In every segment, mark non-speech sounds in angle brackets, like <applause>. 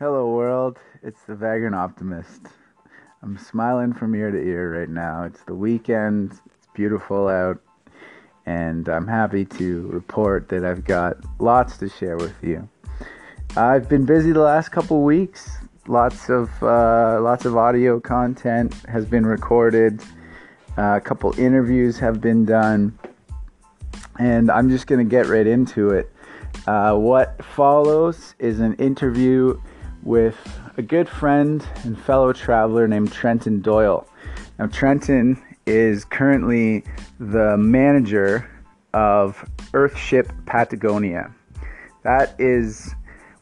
Hello, world. It's the Vagrant Optimist. I'm smiling from ear to ear right now. It's the weekend, it's beautiful out, and I'm happy to report that I've got lots to share with you. I've been busy the last couple weeks. Lots of uh, lots of audio content has been recorded. Uh, a couple interviews have been done, and I'm just gonna get right into it. Uh, what follows is an interview with a good friend and fellow traveler named Trenton Doyle. Now, Trenton is currently the manager of Earthship Patagonia. That is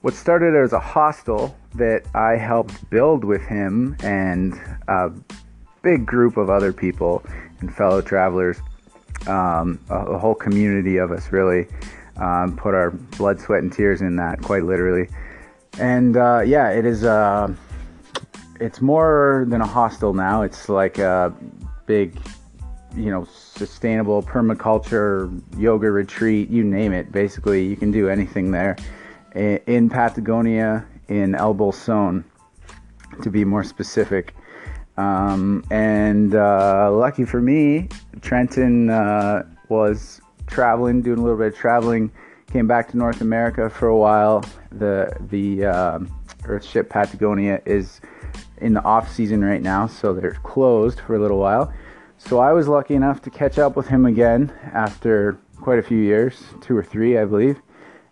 what started as a hostel that I helped build with him and a big group of other people and fellow travelers, um, a, a, whole community of us really. Um, put our blood, sweat, and tears in that, quite literally and uh, yeah, it is. Uh, it's more than a hostel now. It's like a big, you know, sustainable permaculture yoga retreat. You name it. Basically, you can do anything there. In Patagonia, in El Bolson, to be more specific. Um, and uh, lucky for me, Trenton uh, was traveling, doing a little bit of traveling came back to North America for a while. The the um, Earthship Patagonia is in the off season right now, so they're closed for a little while. So I was lucky enough to catch up with him again after quite a few years, two or three, I believe.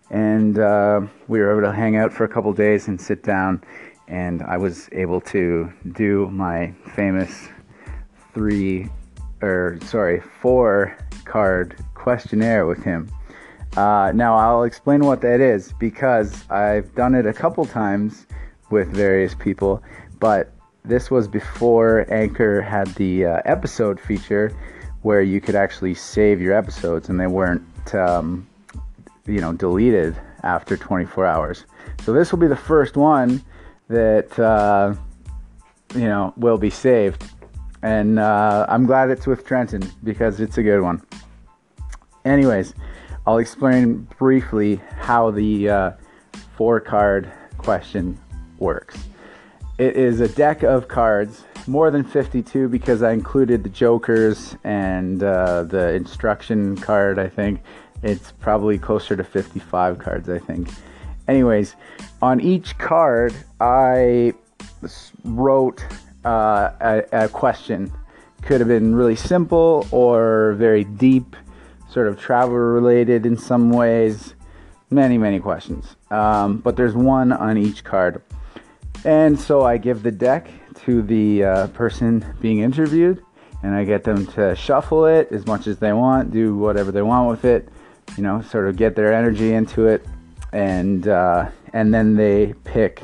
And uh, we were able to hang out for a couple days and sit down. And I was able to do my famous three, or sorry, four card questionnaire with him. Uh, now, I'll explain what that is because I've done it a couple times with various people, but this was before Anchor had the uh, episode feature where you could actually save your episodes and they weren't, um, you know, deleted after 24 hours. So this will be the first one that, uh, you know, will be saved. And uh, I'm glad it's with Trenton because it's a good one. Anyways, I'll explain briefly how the uh, four card question works. It is a deck of cards, more than 52 because I included the jokers and uh, the instruction card, I think. It's probably closer to 55 cards, I think. Anyways, on each card, I wrote uh, a, a question. Could have been really simple or very deep sort of travel related in some ways. Many, many questions. Um, but there's one on each card. And so I give the deck to the uh, person being interviewed and I get them to shuffle it as much as they want, do whatever they want with it, you know, sort of get their energy into it. And, uh, and then they pick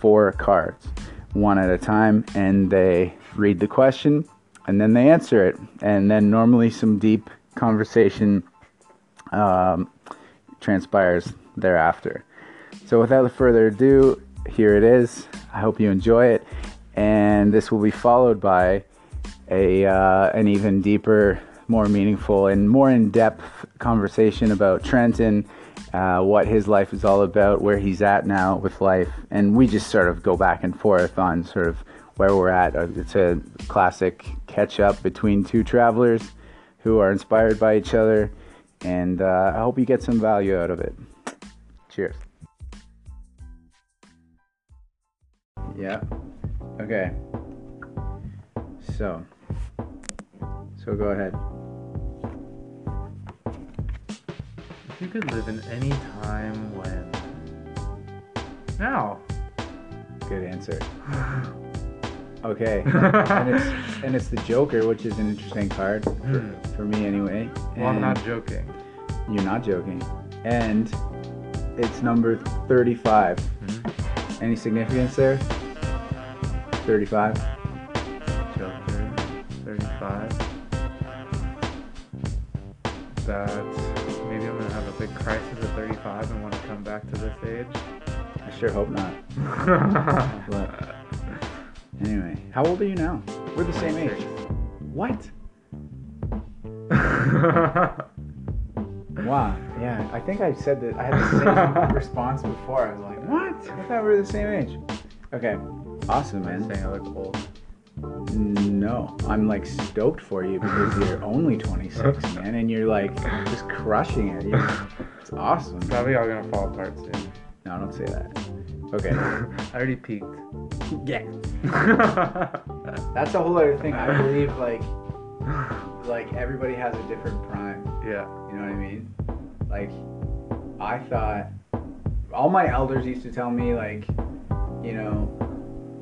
four cards, one at a time, and they read the question and then they answer it. And then normally some deep conversation um, transpires thereafter. So, without further ado, here it is. I hope you enjoy it, and this will be followed by a uh, an even deeper, more meaningful, and more in-depth conversation about Trenton, uh, what his life is all about, where he's at now with life, and we just sort of go back and forth on sort of where we're at. Uh, it's a classic catch up between two travelers who are inspired by each other. And uh, I hope you get some value out of it. Cheers. Yeah. Okay. So, so go ahead. If you could live in any time when. Now. Good answer. <laughs> Okay, <laughs> and it's and it's the Joker, which is an interesting card for, mm. for me anyway. Well, I'm not joking. You're not joking, and it's number 35. Mm-hmm. Any significance there? 35. Joker, 35. That maybe I'm gonna have a big crisis at 35 and want to come back to this age. I sure hope not. <laughs> but, Anyway, how old are you now? We're the same age. What? <laughs> Wow. Yeah, I think I said that I had the same <laughs> response before. I was like, what? I thought we were the same age. Okay. Awesome, man. saying I look old. No, I'm like stoked for you because you're <laughs> only 26, man, and you're like just crushing it. You're, it's awesome. Probably all gonna fall apart soon. No, don't say that. Okay. I already peaked. Yeah. <laughs> That's a whole other thing. I <laughs> believe like like everybody has a different prime. yeah. You know what I mean? Like, I thought all my elders used to tell me like, you know,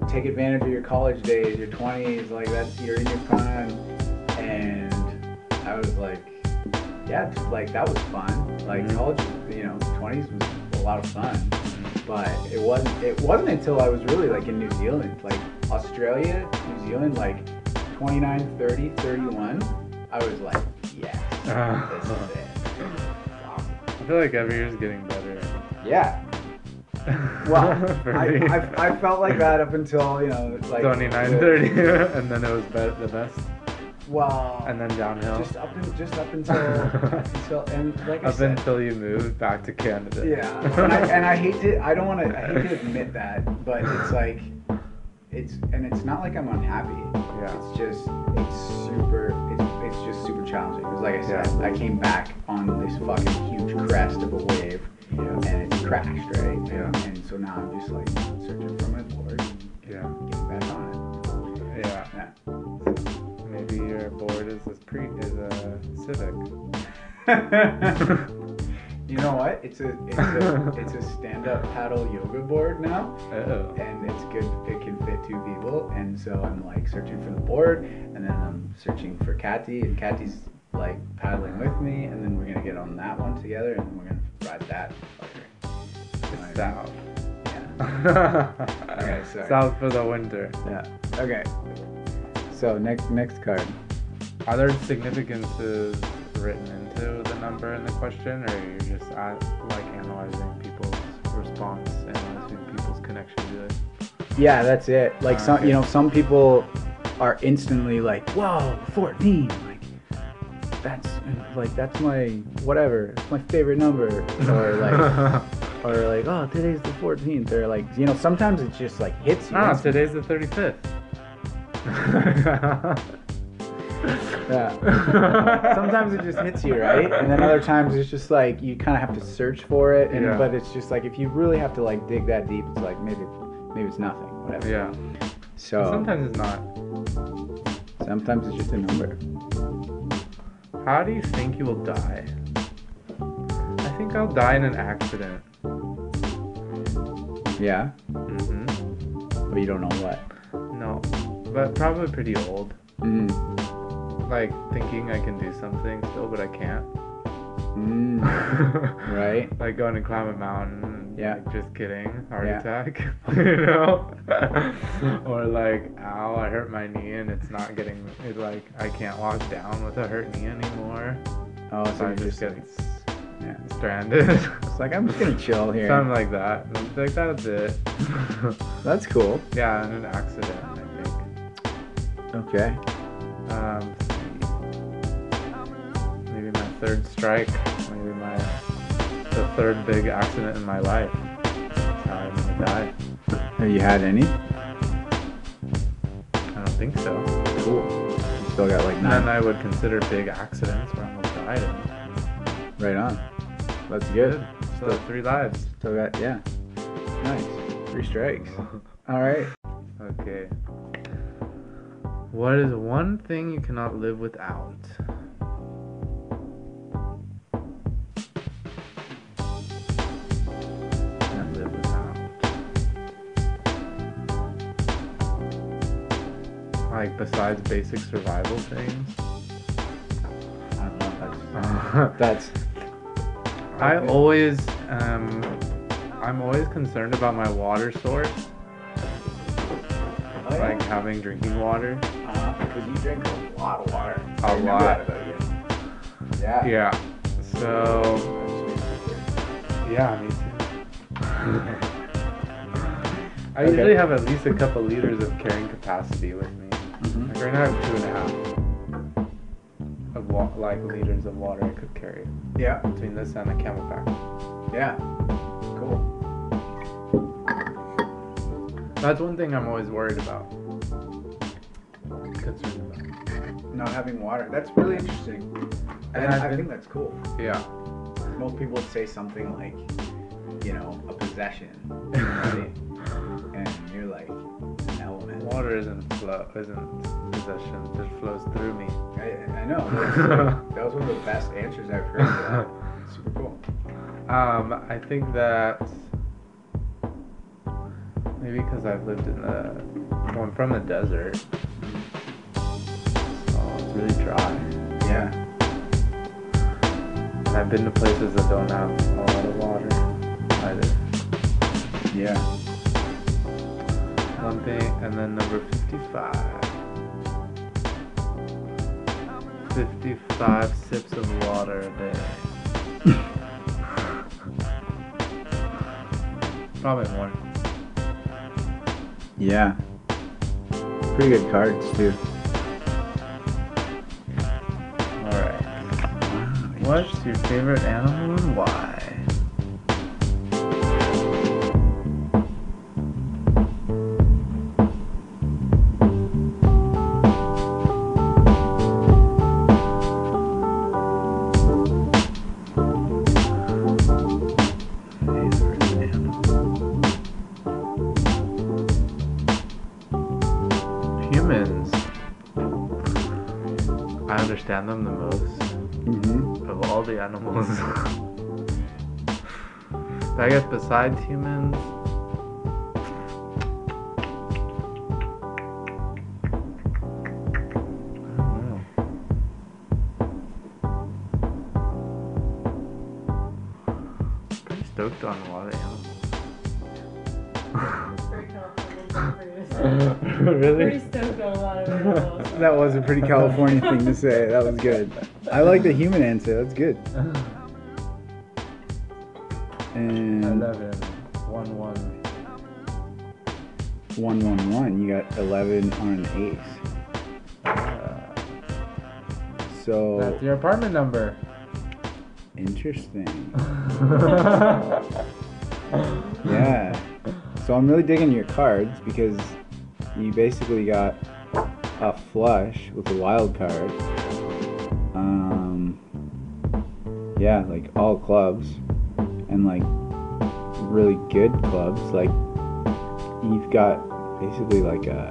take advantage of your college days, your 20s, like that's you're in your prime, and I was like, yeah, like that was fun. Like Mhm. college, you know, 20s was a lot of fun, but it wasn't. It wasn't until I was really like in New Zealand, like Australia, New Zealand, like 29, 30, 31. I was like, yes, this is uh-huh. it. Awesome. I feel like every year's getting better. Yeah. <laughs> Well, I. I, I felt like that up until you know like 29, 30, <laughs> and then it was the best, Well, and then downhill. just up in, just up until <laughs> until and like I Up said, until you moved back to Canada. yeah. And I, and I <laughs> hate to I don't want to I hate to admit that, but it's like it's and it's not like I'm unhappy. Yeah. It's just it's super it's it's just super challenging. Because like I said, Yeah. I came back on this fucking huge crest of a wave Yeah. and it crashed, right? Yeah. And, and so now I'm just like searching for my board and Yeah. getting back on it. Yeah. it. Your board is a pre is a Civic. <laughs> You know what? It's a it's a <laughs> it's a stand up paddle yoga board now. Oh. And it's good it can fit two people. And so I'm like searching for the board and then I'm searching for Catty and Catty's like paddling with me and then we're gonna get on that one together and we're gonna ride that fucker. South. Yeah. <laughs> Okay, sorry. South for the winter. Yeah. Okay. So next next card. Are there significances written into the number in the question, or you're just at, like analyzing people's response, and people's connection to it? Yeah, that's it. Like Ah, some, okay. you know, some people are instantly like, "Whoa, 14!" Like that's like that's my whatever. It's my favorite number. Or like, <laughs> or like, "Oh, today's the 14th." Or like, you know, sometimes it just like hits you. ah, today's the 35th. <laughs> Yeah. <laughs> Sometimes it just hits you, right? And then other times it's just like you kind of have to search for it. And Yeah. but it's just like if you really have to like dig that deep, it's like maybe maybe it's nothing, whatever. yeah. So Sometimes it's not. sometimes it's just a number. How do you think you will die? I think I'll die in an accident. Yeah, hmm but you don't know what. No, but probably pretty old. Mm. Like thinking I can do something still, but I can't. Mm. <laughs> Right. Like going to climb a mountain. Yeah. Like, just kidding. Heart Yeah. attack. <laughs> you know. <laughs> or like, ow, I hurt my knee and it's not getting. Like I can't walk down with a hurt knee anymore. Oh, So so I just just get like, yeah. stranded. It's like I'm just gonna chill here. Something like that. It's like that's it. That's cool. yeah, in an accident. Okay. Um, maybe my third strike. Maybe my the third big accident in my life. That's how I'm gonna die. Have you had any? I don't think so. Cool. You still got like nine. I would consider big accidents where I almost died. In. Right on. That's good. So three lives. Still got yeah. Nice. Three strikes. <laughs> All right. Okay. What is one thing you cannot live without? Can't live without. Like besides basic survival things. I don't know. That's. <laughs> that's I always um, I'm always concerned about my water source, having drinking water. Uh, because you drink a lot of water. A I lot. that about you. Yeah. Yeah. So Yeah, me too. <laughs> I Okay. usually have at least a couple liters of carrying capacity with me. Mhm. Like right now I have two and a half of wa- like liters of water I could carry Yeah. between this and a CamelBak. Yeah. Cool. That's one thing I'm always worried about. Concerned about. Not having water. That's really interesting. And And I've I been- think that's cool. Yeah. Most people would say something like, you know, a possession. right? <laughs> and you're like an element. Water isn't flow isn't possession. It just flows through me. I, I know. <laughs> That was, that was one of the best answers I've heard. Super cool. Um, I think that maybe because I've lived in the, well, I'm from the desert, so it's really dry. Yeah. And I've been to places that don't have a lot of water either. Yeah. One thing, and then number 55. 55 sips of water a day. <laughs> Probably more. Yeah. Pretty good cards too. What's your favorite animal and why? Humans. I understand them the most the animals. <laughs> I guess besides humans, I don't. Pretty stoked on a lot of animals. <laughs> <laughs> Pretty really? stoked on a lot of. That was a pretty California thing to say. That was good. I like the human answer. That's good. <sighs> And Eleven. One one. one one one. You got eleven on an ace. Uh, So that's your apartment number. interesting. <laughs> Yeah. So I'm really digging your cards because you basically got a flush with a wild card. Um, yeah, like all clubs and like really good clubs. Like you've got basically like a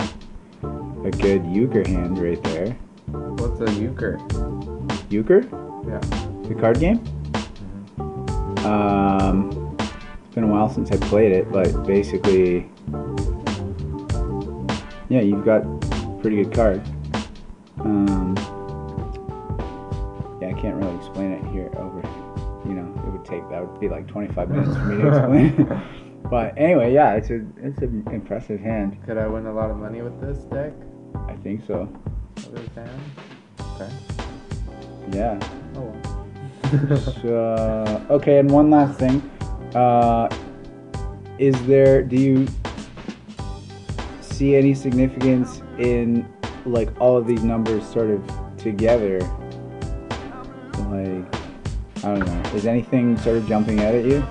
a good euchre hand right there. What's a euchre? Euchre, Yeah. the card game. Um, it's been a while since I played it, but basically, yeah, you've got pretty good cards. Um, yeah, I can't really explain it here over. You know, it would take that would be like 25 minutes for me to explain. <laughs> but anyway, yeah, it's a it's an impressive hand. Could I win a lot of money with this deck? I think so. Other than? Okay. Yeah. Oh. <laughs> So, okay, and one last thing. Uh, is there, do you see any significance in like all of these numbers sort of together? Like, I don't know. Is anything sort of jumping out at you?